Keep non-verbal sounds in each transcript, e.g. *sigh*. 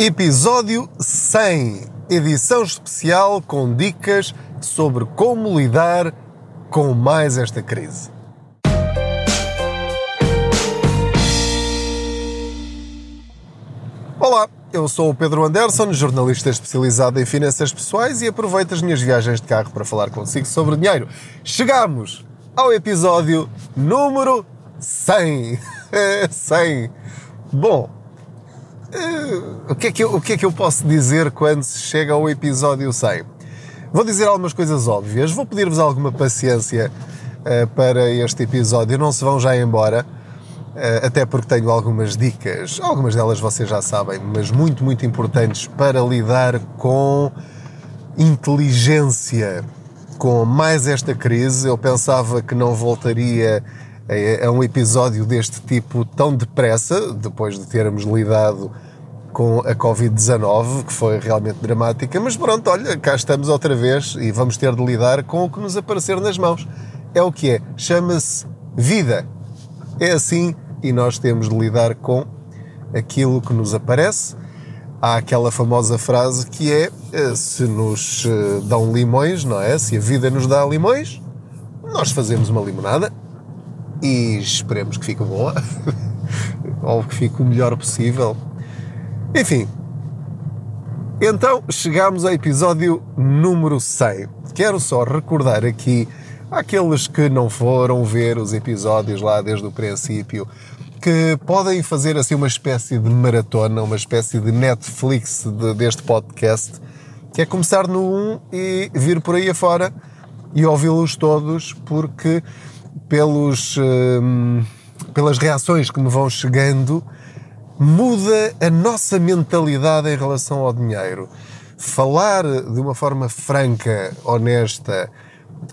Episódio 100, edição especial com dicas sobre como lidar com mais esta crise. Olá, eu sou o Pedro Anderson, jornalista especializado em finanças pessoais e aproveito as minhas viagens de carro para falar consigo sobre dinheiro. Chegamos ao episódio número 100. 100. *laughs* Bom, o, que é que eu, o que é que eu posso dizer quando se chega ao episódio 100? Vou dizer algumas coisas óbvias, vou pedir-vos alguma paciência uh, para este episódio, não se vão já embora, uh, até porque tenho algumas dicas, algumas delas vocês já sabem, mas muito, muito importantes para lidar com inteligência, com mais esta crise. Eu pensava que não voltaria é, é um episódio deste tipo tão depressa, depois de termos lidado com a Covid-19, que foi realmente dramática, mas pronto, olha, cá estamos outra vez e vamos ter de lidar com o que nos aparecer nas mãos. É o que é, chama-se vida. É assim e nós temos de lidar com aquilo que nos aparece. Há aquela famosa frase que é: eh, se nos eh, dão limões, não é? Se a vida nos dá limões, nós fazemos uma limonada e esperemos que fique boa *laughs* ou que fique o melhor possível. Enfim, então chegamos ao episódio número 100. Quero só recordar aqui àqueles que não foram ver os episódios lá desde o princípio que podem fazer assim uma espécie de maratona, uma espécie de Netflix de, deste podcast, que é começar no 1 e vir por aí afora e ouvi-los todos, porque pelos, hum, pelas reações que me vão chegando, muda a nossa mentalidade em relação ao dinheiro. Falar de uma forma franca, honesta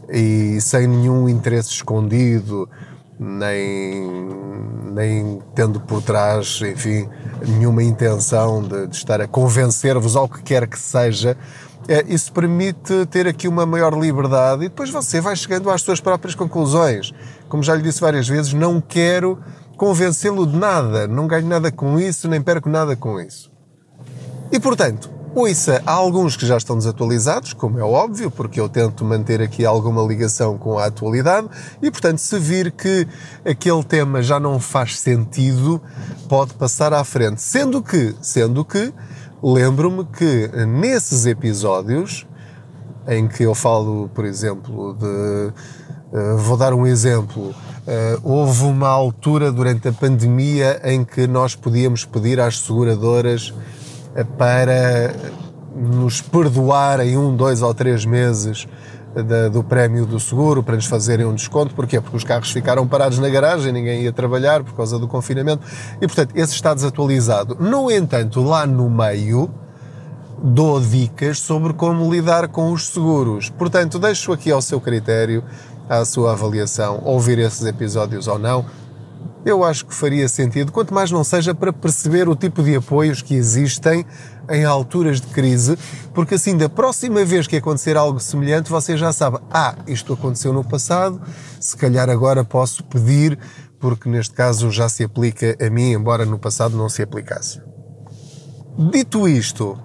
e sem nenhum interesse escondido, nem, nem tendo por trás, enfim, nenhuma intenção de, de estar a convencer-vos ao que quer que seja, é, isso permite ter aqui uma maior liberdade e depois você vai chegando às suas próprias conclusões. Como já lhe disse várias vezes, não quero convencê-lo de nada, não ganho nada com isso, nem perco nada com isso. E portanto, ouça, há alguns que já estão desatualizados, como é óbvio, porque eu tento manter aqui alguma ligação com a atualidade, e portanto, se vir que aquele tema já não faz sentido, pode passar à frente. Sendo que, sendo que, lembro-me que nesses episódios em que eu falo, por exemplo, de. Uh, vou dar um exemplo. Uh, houve uma altura durante a pandemia em que nós podíamos pedir às seguradoras uh, para nos perdoarem um, dois ou três meses da, do prémio do seguro para nos fazerem um desconto. Porquê? Porque os carros ficaram parados na garagem, ninguém ia trabalhar por causa do confinamento e, portanto, esse está desatualizado. No entanto, lá no meio, dou dicas sobre como lidar com os seguros. Portanto, deixo aqui ao seu critério, à sua avaliação, ouvir esses episódios ou não eu acho que faria sentido, quanto mais não seja para perceber o tipo de apoios que existem em alturas de crise, porque assim, da próxima vez que acontecer algo semelhante, você já sabe, ah, isto aconteceu no passado, se calhar agora posso pedir, porque neste caso já se aplica a mim, embora no passado não se aplicasse. Dito isto,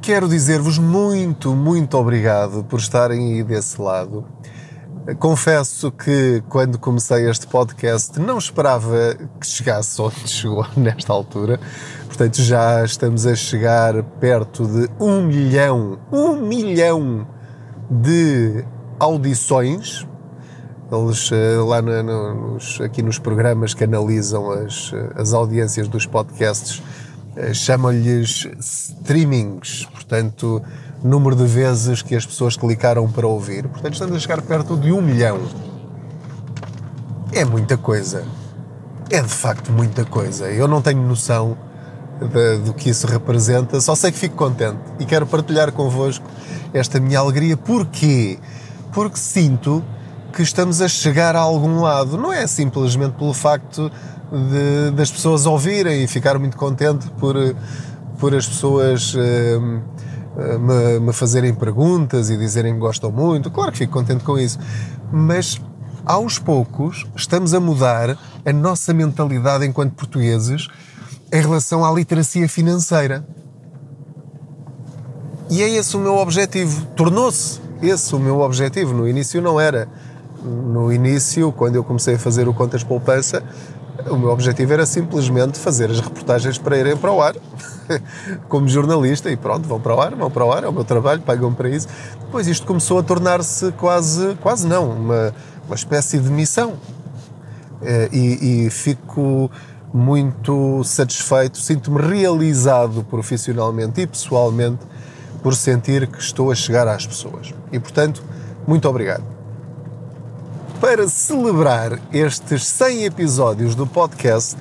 quero dizer-vos muito, muito obrigado por estarem aí desse lado. Confesso que quando comecei este podcast não esperava que chegasse onde *laughs* chegou nesta altura. Portanto, já estamos a chegar perto de um milhão, um milhão de audições. Eles eh, lá no, nos, aqui nos programas que analisam as, as audiências dos podcasts eh, chamam-lhes streamings. Portanto, número de vezes que as pessoas clicaram para ouvir. Portanto, estamos a chegar perto de um milhão. É muita coisa. É de facto muita coisa. Eu não tenho noção de, do que isso representa, só sei que fico contente e quero partilhar convosco esta minha alegria. Porquê? Porque sinto que estamos a chegar a algum lado. Não é simplesmente pelo facto de, das pessoas ouvirem e ficar muito contente por, por as pessoas. Uh, me, me fazerem perguntas e dizerem que gostam muito. Claro que fico contente com isso. Mas aos poucos estamos a mudar a nossa mentalidade enquanto portugueses em relação à literacia financeira. E é esse o meu objetivo. Tornou-se esse o meu objetivo. No início não era. No início, quando eu comecei a fazer o Contas Poupança, o meu objetivo era simplesmente fazer as reportagens para irem para o ar, *laughs* como jornalista, e pronto, vão para o ar, vão para o ar, é o meu trabalho, pagam para isso. Depois isto começou a tornar-se quase, quase não, uma, uma espécie de missão. Eh, e, e fico muito satisfeito, sinto-me realizado profissionalmente e pessoalmente por sentir que estou a chegar às pessoas. E portanto, muito obrigado. Para celebrar estes 100 episódios do podcast,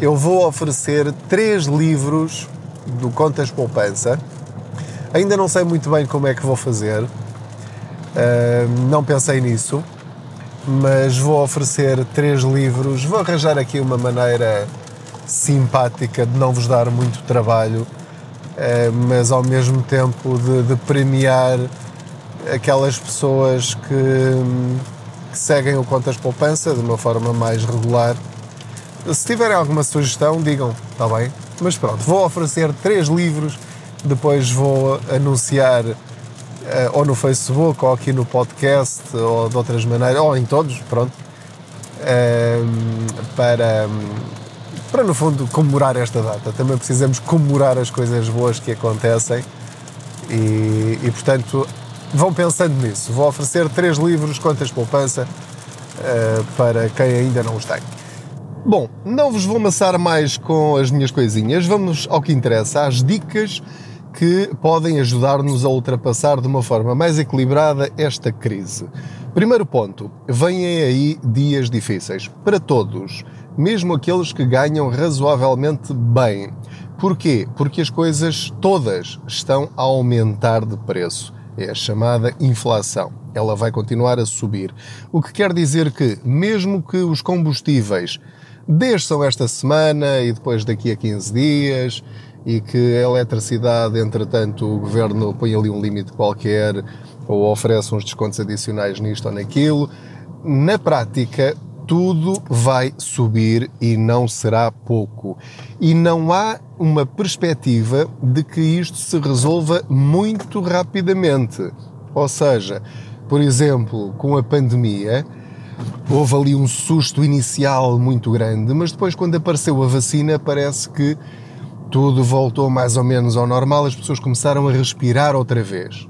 eu vou oferecer três livros do Contas Poupança. Ainda não sei muito bem como é que vou fazer, uh, não pensei nisso, mas vou oferecer três livros. Vou arranjar aqui uma maneira simpática de não vos dar muito trabalho, uh, mas ao mesmo tempo de, de premiar aquelas pessoas que que seguem o Contas Poupança de uma forma mais regular. Se tiverem alguma sugestão, digam, está bem? Mas pronto, vou oferecer três livros, depois vou anunciar uh, ou no Facebook, ou aqui no podcast, ou de outras maneiras, ou em todos, pronto, uh, para, para no fundo comemorar esta data. Também precisamos comemorar as coisas boas que acontecem e, e portanto vão pensando nisso. Vou oferecer três livros Contas Poupança uh, para quem ainda não os tem. Bom, não vos vou amassar mais com as minhas coisinhas, vamos ao que interessa, às dicas que podem ajudar-nos a ultrapassar de uma forma mais equilibrada esta crise. Primeiro ponto, vêm aí dias difíceis para todos, mesmo aqueles que ganham razoavelmente bem. Porquê? Porque as coisas todas estão a aumentar de preço é a chamada inflação. Ela vai continuar a subir. O que quer dizer que, mesmo que os combustíveis desçam esta semana e depois daqui a 15 dias, e que a eletricidade, entretanto, o governo põe ali um limite qualquer ou oferece uns descontos adicionais nisto ou naquilo, na prática tudo vai subir e não será pouco. E não há uma perspectiva de que isto se resolva muito rapidamente. Ou seja, por exemplo, com a pandemia, houve ali um susto inicial muito grande, mas depois, quando apareceu a vacina, parece que tudo voltou mais ou menos ao normal, as pessoas começaram a respirar outra vez.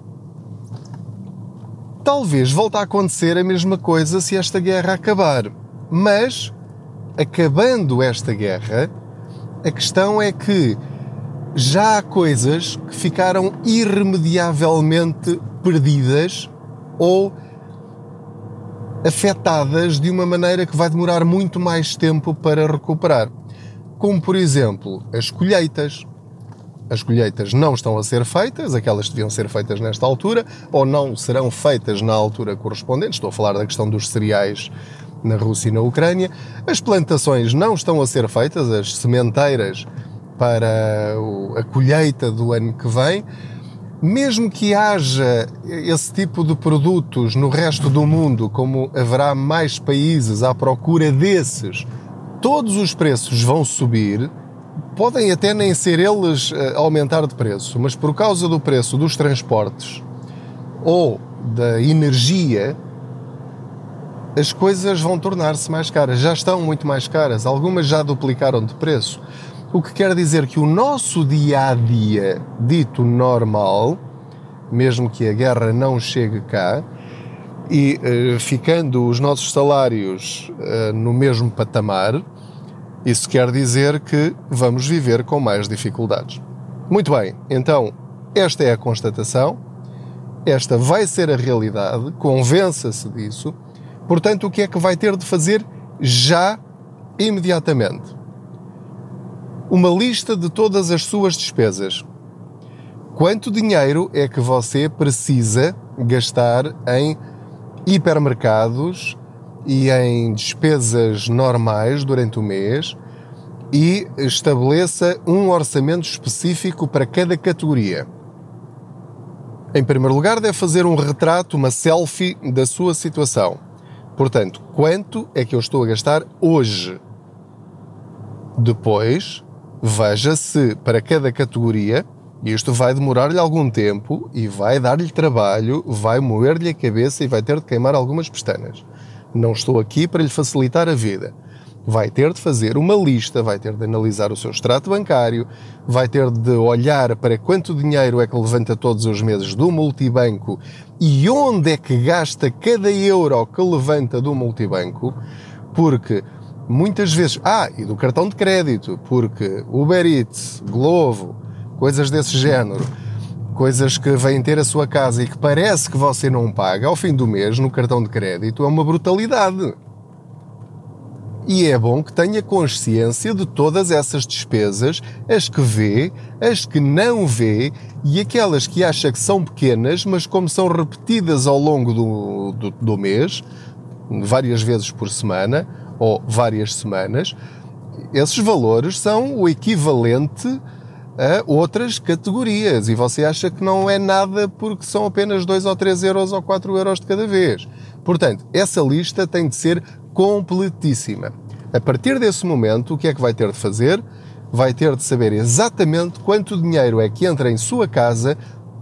Talvez volte a acontecer a mesma coisa se esta guerra acabar. Mas, acabando esta guerra, a questão é que já há coisas que ficaram irremediavelmente perdidas ou afetadas de uma maneira que vai demorar muito mais tempo para recuperar. Como, por exemplo, as colheitas. As colheitas não estão a ser feitas, aquelas que deviam ser feitas nesta altura, ou não serão feitas na altura correspondente. Estou a falar da questão dos cereais na Rússia e na Ucrânia. As plantações não estão a ser feitas, as sementeiras para a colheita do ano que vem. Mesmo que haja esse tipo de produtos no resto do mundo, como haverá mais países à procura desses, todos os preços vão subir. Podem até nem ser eles eh, aumentar de preço, mas por causa do preço dos transportes ou da energia, as coisas vão tornar-se mais caras. Já estão muito mais caras. Algumas já duplicaram de preço. O que quer dizer que o nosso dia a dia, dito normal, mesmo que a guerra não chegue cá, e uh, ficando os nossos salários uh, no mesmo patamar, isso quer dizer que vamos viver com mais dificuldades. Muito bem, então esta é a constatação, esta vai ser a realidade, convença-se disso Portanto, o que é que vai ter de fazer já, imediatamente? Uma lista de todas as suas despesas. Quanto dinheiro é que você precisa gastar em hipermercados e em despesas normais durante o mês e estabeleça um orçamento específico para cada categoria. Em primeiro lugar, deve fazer um retrato, uma selfie da sua situação. Portanto, quanto é que eu estou a gastar hoje? Depois, veja se para cada categoria isto vai demorar-lhe algum tempo e vai dar-lhe trabalho, vai moer-lhe a cabeça e vai ter de queimar algumas pestanas. Não estou aqui para lhe facilitar a vida. Vai ter de fazer uma lista, vai ter de analisar o seu extrato bancário, vai ter de olhar para quanto dinheiro é que levanta todos os meses do multibanco e onde é que gasta cada euro que levanta do multibanco, porque muitas vezes. Ah, e do cartão de crédito, porque Uber Eats, Glovo, coisas desse género, coisas que vêm ter a sua casa e que parece que você não paga, ao fim do mês, no cartão de crédito, é uma brutalidade. E é bom que tenha consciência de todas essas despesas, as que vê, as que não vê e aquelas que acha que são pequenas, mas como são repetidas ao longo do, do, do mês, várias vezes por semana ou várias semanas, esses valores são o equivalente a outras categorias e você acha que não é nada porque são apenas 2 ou 3 euros ou 4 euros de cada vez. Portanto, essa lista tem de ser completíssima. A partir desse momento, o que é que vai ter de fazer? Vai ter de saber exatamente quanto dinheiro é que entra em sua casa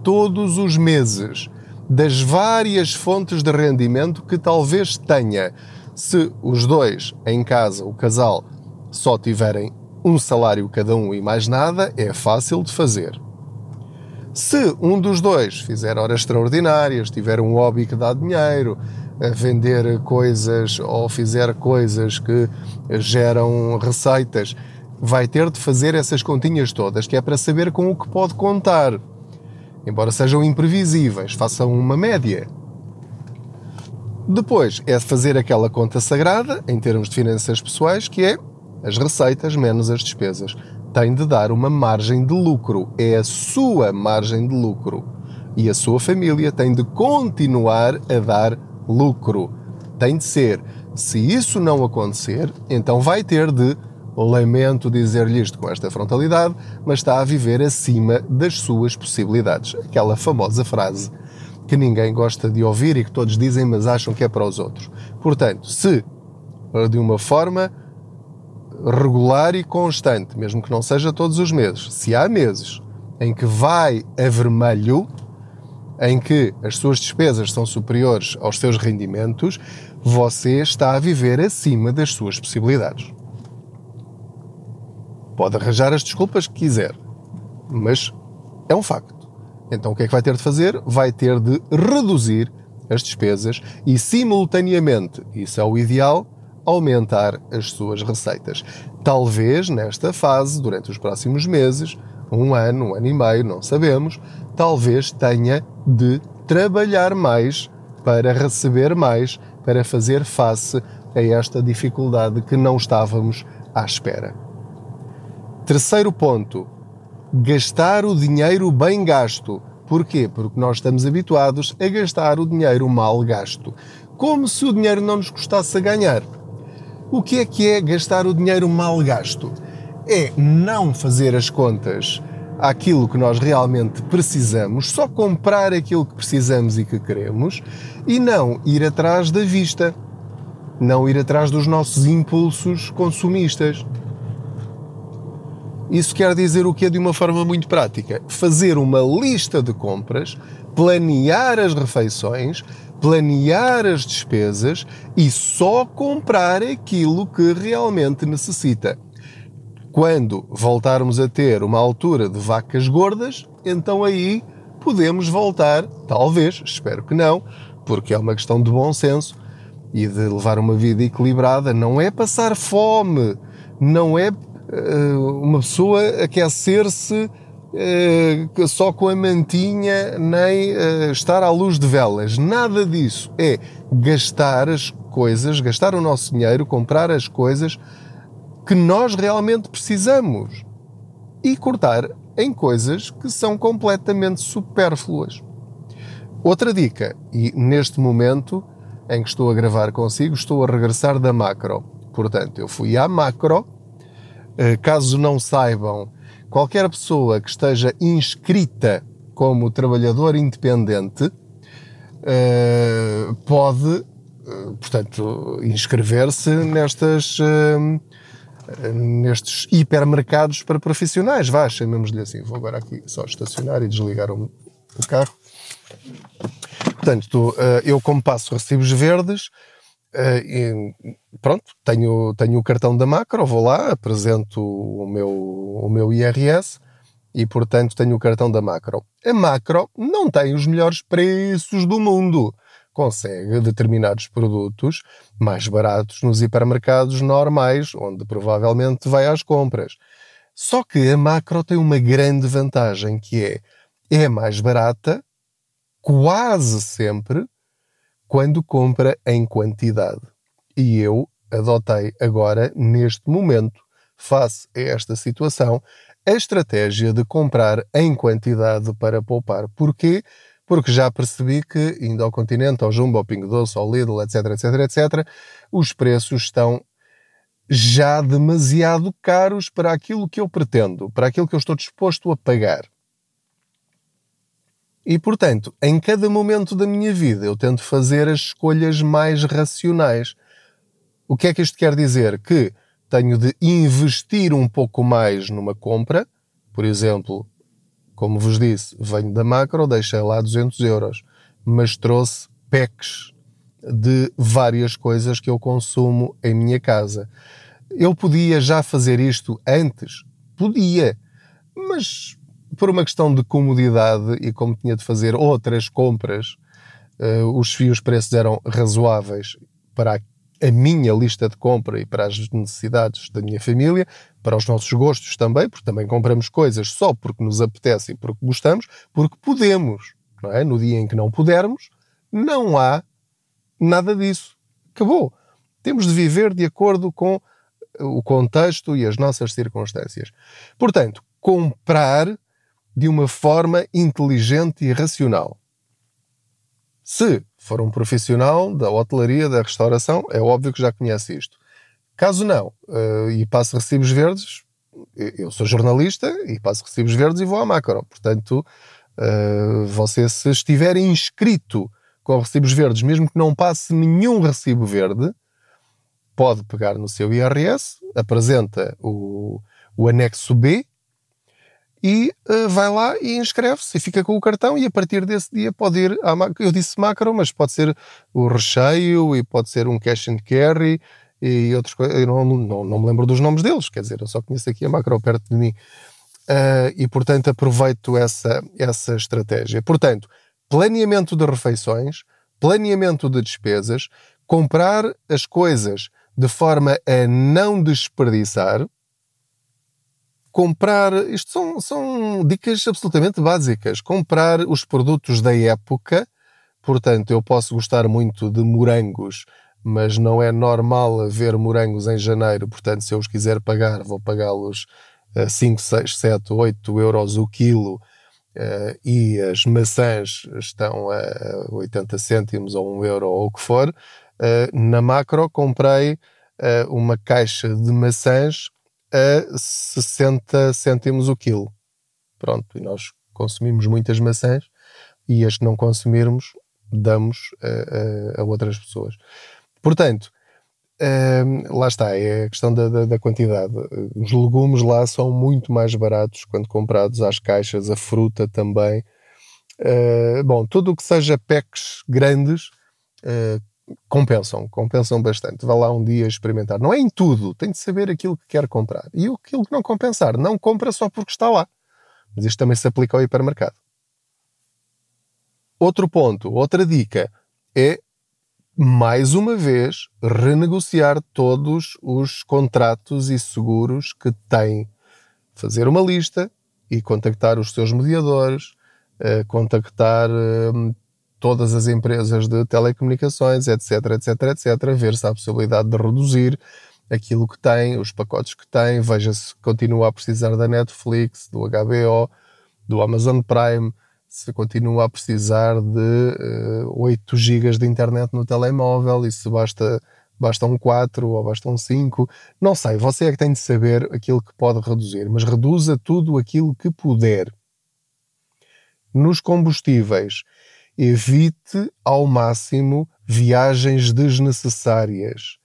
todos os meses, das várias fontes de rendimento que talvez tenha. Se os dois em casa, o casal, só tiverem um salário cada um e mais nada, é fácil de fazer. Se um dos dois fizer horas extraordinárias, tiver um hobby que dá dinheiro, vender coisas ou fizer coisas que geram receitas, vai ter de fazer essas continhas todas, que é para saber com o que pode contar. Embora sejam imprevisíveis, façam uma média. Depois é fazer aquela conta sagrada, em termos de finanças pessoais, que é as receitas menos as despesas. Tem de dar uma margem de lucro. É a sua margem de lucro. E a sua família tem de continuar a dar lucro. Tem de ser. Se isso não acontecer, então vai ter de, lamento dizer-lhe isto com esta frontalidade, mas está a viver acima das suas possibilidades. Aquela famosa frase que ninguém gosta de ouvir e que todos dizem, mas acham que é para os outros. Portanto, se de uma forma regular e constante, mesmo que não seja todos os meses, se há meses em que vai a vermelho, em que as suas despesas são superiores aos seus rendimentos, você está a viver acima das suas possibilidades. Pode arranjar as desculpas que quiser, mas é um facto. Então o que é que vai ter de fazer? Vai ter de reduzir as despesas e, simultaneamente, isso é o ideal, aumentar as suas receitas. Talvez nesta fase, durante os próximos meses, um ano, um ano e meio, não sabemos, talvez tenha de trabalhar mais para receber mais, para fazer face a esta dificuldade que não estávamos à espera. Terceiro ponto: gastar o dinheiro bem gasto. Porquê? Porque nós estamos habituados a gastar o dinheiro mal gasto, como se o dinheiro não nos custasse a ganhar. O que é que é gastar o dinheiro mal gasto? É não fazer as contas àquilo que nós realmente precisamos, só comprar aquilo que precisamos e que queremos e não ir atrás da vista, não ir atrás dos nossos impulsos consumistas. Isso quer dizer o que é de uma forma muito prática? Fazer uma lista de compras, planear as refeições, planear as despesas e só comprar aquilo que realmente necessita. Quando voltarmos a ter uma altura de vacas gordas, então aí podemos voltar, talvez, espero que não, porque é uma questão de bom senso e de levar uma vida equilibrada. Não é passar fome, não é uh, uma pessoa aquecer-se uh, só com a mantinha, nem uh, estar à luz de velas. Nada disso. É gastar as coisas, gastar o nosso dinheiro, comprar as coisas que nós realmente precisamos e cortar em coisas que são completamente supérfluas. Outra dica, e neste momento em que estou a gravar consigo, estou a regressar da macro. Portanto, eu fui à macro. Eh, caso não saibam, qualquer pessoa que esteja inscrita como trabalhador independente eh, pode, eh, portanto, inscrever-se nestas nestes hipermercados para profissionais, vá, chamemos-lhe assim. Vou agora aqui só estacionar e desligar o, o carro. Portanto, tu, uh, eu como passo recibos verdes, uh, e, pronto, tenho, tenho o cartão da Macro, vou lá, apresento o meu, o meu IRS e, portanto, tenho o cartão da Macro. A Macro não tem os melhores preços do mundo. Consegue determinados produtos mais baratos nos hipermercados normais, onde provavelmente vai às compras. Só que a Macro tem uma grande vantagem, que é é mais barata quase sempre quando compra em quantidade. E eu adotei agora, neste momento, face a esta situação, a estratégia de comprar em quantidade para poupar. Porquê? Porque já percebi que, indo ao continente, ao Jumbo, ao Pingo Doce, ao Lidl, etc, etc, etc, os preços estão já demasiado caros para aquilo que eu pretendo, para aquilo que eu estou disposto a pagar. E, portanto, em cada momento da minha vida eu tento fazer as escolhas mais racionais. O que é que isto quer dizer? Que tenho de investir um pouco mais numa compra. Por exemplo, como vos disse, venho da macro, deixei lá 200 euros, mas trouxe packs de várias coisas que eu consumo em minha casa. Eu podia já fazer isto antes? Podia, mas por uma questão de comodidade e como tinha de fazer outras compras, uh, os, os preços eram razoáveis para a, minha lista de compra e para as necessidades da minha família, para os nossos gostos também, porque também compramos coisas só porque nos apetece e porque gostamos, porque podemos. Não é? No dia em que não pudermos, não há nada disso. Acabou. Temos de viver de acordo com o contexto e as nossas circunstâncias. Portanto, comprar de uma forma inteligente e racional. Se for um profissional da hotelaria, da restauração, é óbvio que já conhece isto. Caso não, uh, e passo recibos verdes, eu sou jornalista e passo recibos verdes e vou à macro. Portanto, uh, você se estiver inscrito com recibos verdes, mesmo que não passe nenhum recibo verde, pode pegar no seu IRS, apresenta o, o anexo B e uh, vai lá e inscreve-se e fica com o cartão e a partir desse dia pode ir à. Eu disse macro, mas pode ser o recheio e pode ser um cash and carry e outras coisas. Eu não, não, não me lembro dos nomes deles, quer dizer, eu só conheço aqui a macro perto de mim. Uh, e portanto aproveito essa, essa estratégia. Portanto, planeamento de refeições, planeamento de despesas, comprar as coisas de forma a não desperdiçar, comprar. Isto são, são dicas absolutamente básicas. Comprar os produtos da época. Portanto, eu posso gostar muito de morangos, mas não é normal haver morangos em janeiro. Portanto, se eu os quiser pagar, vou pagá-los 5, 6, 7, 8 euros o quilo. Uh, e as maçãs estão a 80 cêntimos ou 1 euro ou o que for. Uh, na macro comprei uh, uma caixa de maçãs a 60 cêntimos o quilo. Pronto, e nós consumimos muitas maçãs e as que não consumirmos damos a, a, a outras pessoas. Portanto, um, lá está, é a questão da, da, da, quantidade. Os legumes lá são muito mais baratos quando comprados às caixas, a fruta também. Uh, bom, tudo o que seja packs grandes, uh, compensam, compensam bastante. Vá lá um dia experimentar. Não é em tudo, tem de saber aquilo que quer comprar. E aquilo que não compensar, não compra só porque está lá. Mas isto também se aplica ao hipermercado. Outro ponto, outra dica é, mais uma vez, renegociar todos os contratos e seguros que tem. Fazer uma lista e contactar os seus mediadores, eh, contactar eh, todas as empresas de telecomunicações, etc, etc, etc, ver se há a possibilidade de reduzir aquilo que tem, os pacotes que tem, veja se continua a precisar da Netflix, do HBO, do Amazon Prime, se continua a precisar de uh, 8 GB de internet no telemóvel e se basta, bastam 4 ou bastam 5. Não sei, você é que tem de saber aquilo que pode reduzir, mas reduza tudo aquilo que puder. Nos combustíveis, evite ao máximo viagens desnecessárias.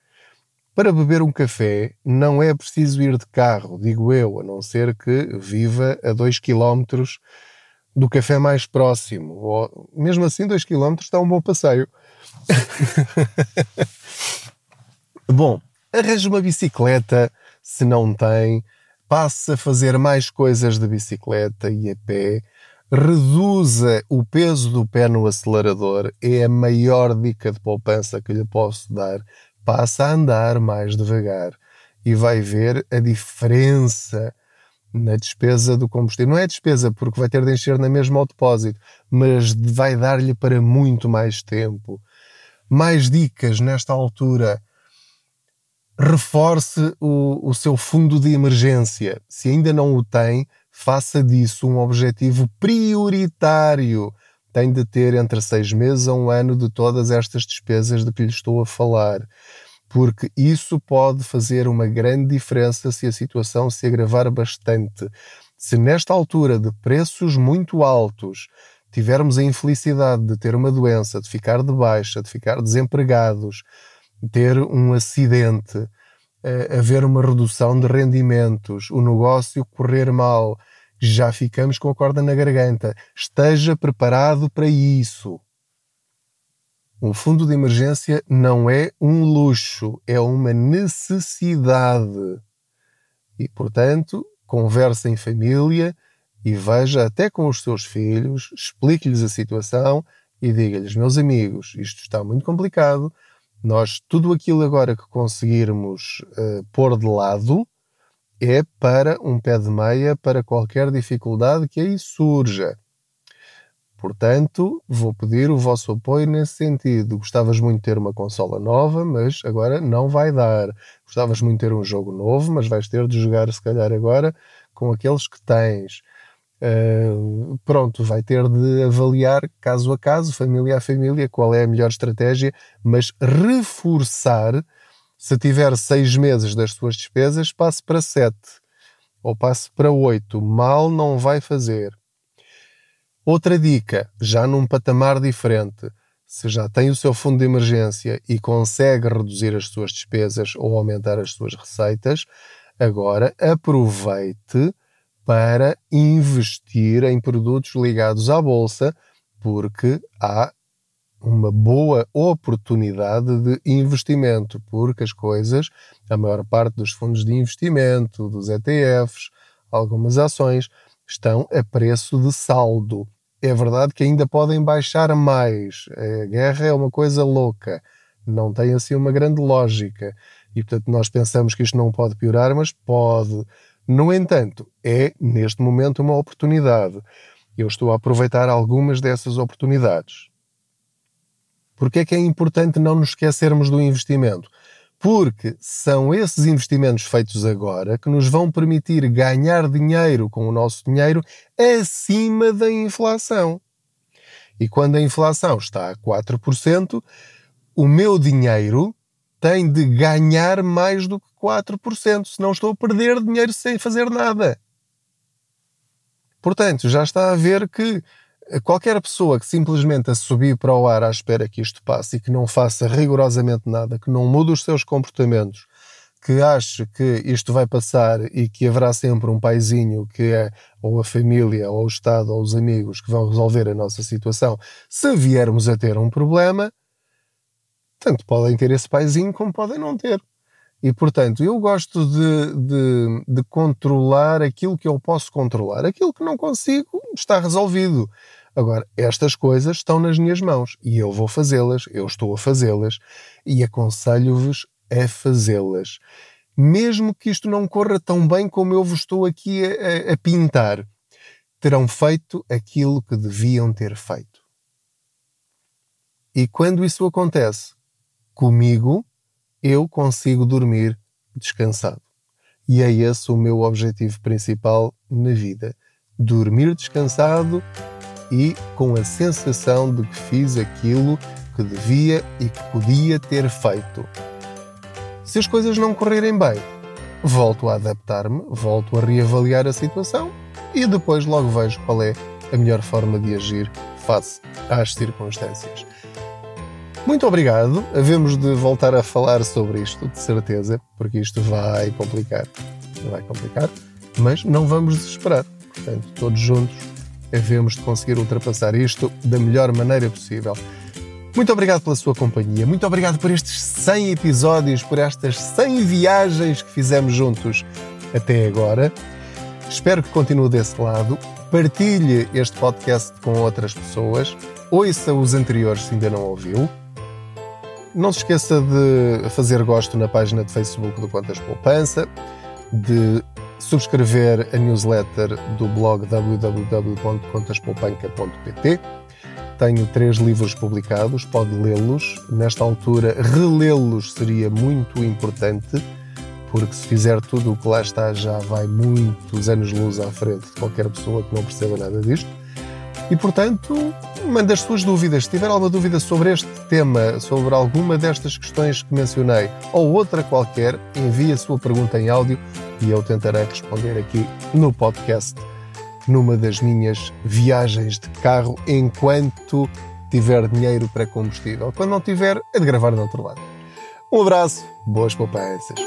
Para beber um café não é preciso ir de carro, digo eu, a não ser que viva a 2 km do café mais próximo. Ou, mesmo assim, 2 km está um bom passeio. *laughs* bom, arranje uma bicicleta se não tem, passe a fazer mais coisas de bicicleta e a pé, reduza o peso do pé no acelerador, é a maior dica de poupança que lhe posso dar passa a andar mais devagar e vai ver a diferença na despesa do combustível. Não é despesa porque vai ter de encher na mesma ao depósito, mas vai dar-lhe para muito mais tempo. Mais dicas nesta altura. Reforce o, o seu fundo de emergência. Se ainda não o tem, faça disso um objetivo prioritário. Tem de ter entre seis meses a um ano de todas estas despesas de que lhe estou a falar porque isso pode fazer uma grande diferença se a situação se agravar bastante. Se nesta altura de preços muito altos tivermos a infelicidade de ter uma doença, de ficar de baixa, de ficar desempregados, ter um acidente, eh, haver uma redução de rendimentos, o negócio correr mal, já ficamos com a corda na garganta. Esteja preparado para isso. Um fundo de emergência não é um luxo, é uma necessidade. E, portanto, converse em família e veja até com os seus filhos, explique-lhes a situação e diga-lhes, meus amigos, isto está muito complicado, nós tudo aquilo agora que conseguirmos uh, pôr de lado é para um pé de meia para qualquer dificuldade que aí surja. Portanto, vou pedir o vosso apoio nesse sentido. Gostavas muito de ter uma consola nova, mas agora não vai dar. Gostavas muito de ter um jogo novo, mas vais ter de jogar, se calhar, agora com aqueles que tens. Uh, pronto, vai ter de avaliar caso a caso, família a família, qual é a melhor estratégia, mas reforçar. Se tiver seis meses das suas despesas, passe para sete ou passe para oito. Mal não vai fazer Outra dica, já num patamar diferente, se já tem o seu fundo de emergência e consegue reduzir as suas despesas ou aumentar as suas receitas, agora aproveite para investir em produtos ligados à bolsa, porque há uma boa oportunidade de investimento, porque as coisas, a maior parte dos fundos de investimento, dos ETFs, algumas ações, estão a preço de saldo. É verdade que ainda podem baixar mais. A guerra é uma coisa louca, não tem assim uma grande lógica. E portanto nós pensamos que isto não pode piorar, mas pode. No entanto, é neste momento uma oportunidade. Eu estou a aproveitar algumas dessas oportunidades. Porque é que é importante não nos esquecermos do investimento? porque são esses investimentos feitos agora que nos vão permitir ganhar dinheiro com o nosso dinheiro acima da inflação. E quando a inflação está a 4%, o meu dinheiro tem de ganhar mais do que 4%, senão estou a perder dinheiro sem fazer nada. Portanto, já está a ver que qualquer pessoa que simplesmente a subir para o ar à espera que isto passe e que não faça rigorosamente nada, que não mude os seus comportamentos, que ache que isto vai passar e que haverá sempre um paizinho que é ou a família, ou o Estado, ou os amigos que vão resolver a nossa situação, se viermos a ter um problema, tanto podem ter esse paizinho como podem não ter. E, portanto, eu gosto de, de, de, controlar aquilo que eu posso controlar. Aquilo que não consigo está resolvido. Agora, estas coisas estão nas minhas mãos e eu vou fazê-las, eu estou a fazê-las e aconselho-vos a fazê-las. Mesmo que isto não corra tão bem como eu vos estou aqui a, a, a pintar, terão feito aquilo que deviam ter feito. E quando isso acontece comigo, eu consigo dormir descansado. E é esse o meu objetivo principal na vida: dormir descansado e com a sensação de que fiz aquilo que devia e que podia ter feito. Se as coisas não correrem bem, volto a adaptar-me, volto a reavaliar a situação e depois logo vejo qual é a melhor forma de agir face às circunstâncias. Muito obrigado. Havemos de voltar a falar sobre isto, de certeza, porque isto vai complicar. Vai complicar, mas não vamos desesperar. Portanto, todos juntos havemos de conseguir ultrapassar isto da melhor maneira possível. Muito obrigado pela sua companhia, muito obrigado por estes 100 episódios, por estas 100 viagens que fizemos juntos até agora. Espero que continue desse lado. Partilhe este podcast com outras pessoas. Ouça os anteriores se ainda não ouviu. Não se esqueça de fazer gosto na página de Facebook do Contas Poupança, de subscrever a newsletter do blog www.contaspoupanca.pt. Tenho três livros publicados, pode lê-los. Nesta altura, relê-los seria muito importante, porque se fizer tudo o que lá está, já vai muitos anos-luz à frente de qualquer pessoa que não perceba nada disto. E, portanto, manda as suas dúvidas. Se tiver alguma dúvida sobre este tema, sobre alguma destas questões que mencionei ou outra qualquer, envie a sua pergunta em áudio e eu tentarei responder aqui no podcast, numa das minhas viagens de carro, enquanto tiver dinheiro para combustível. Quando não tiver, é de gravar no outro lado. Um abraço, boas poupanças.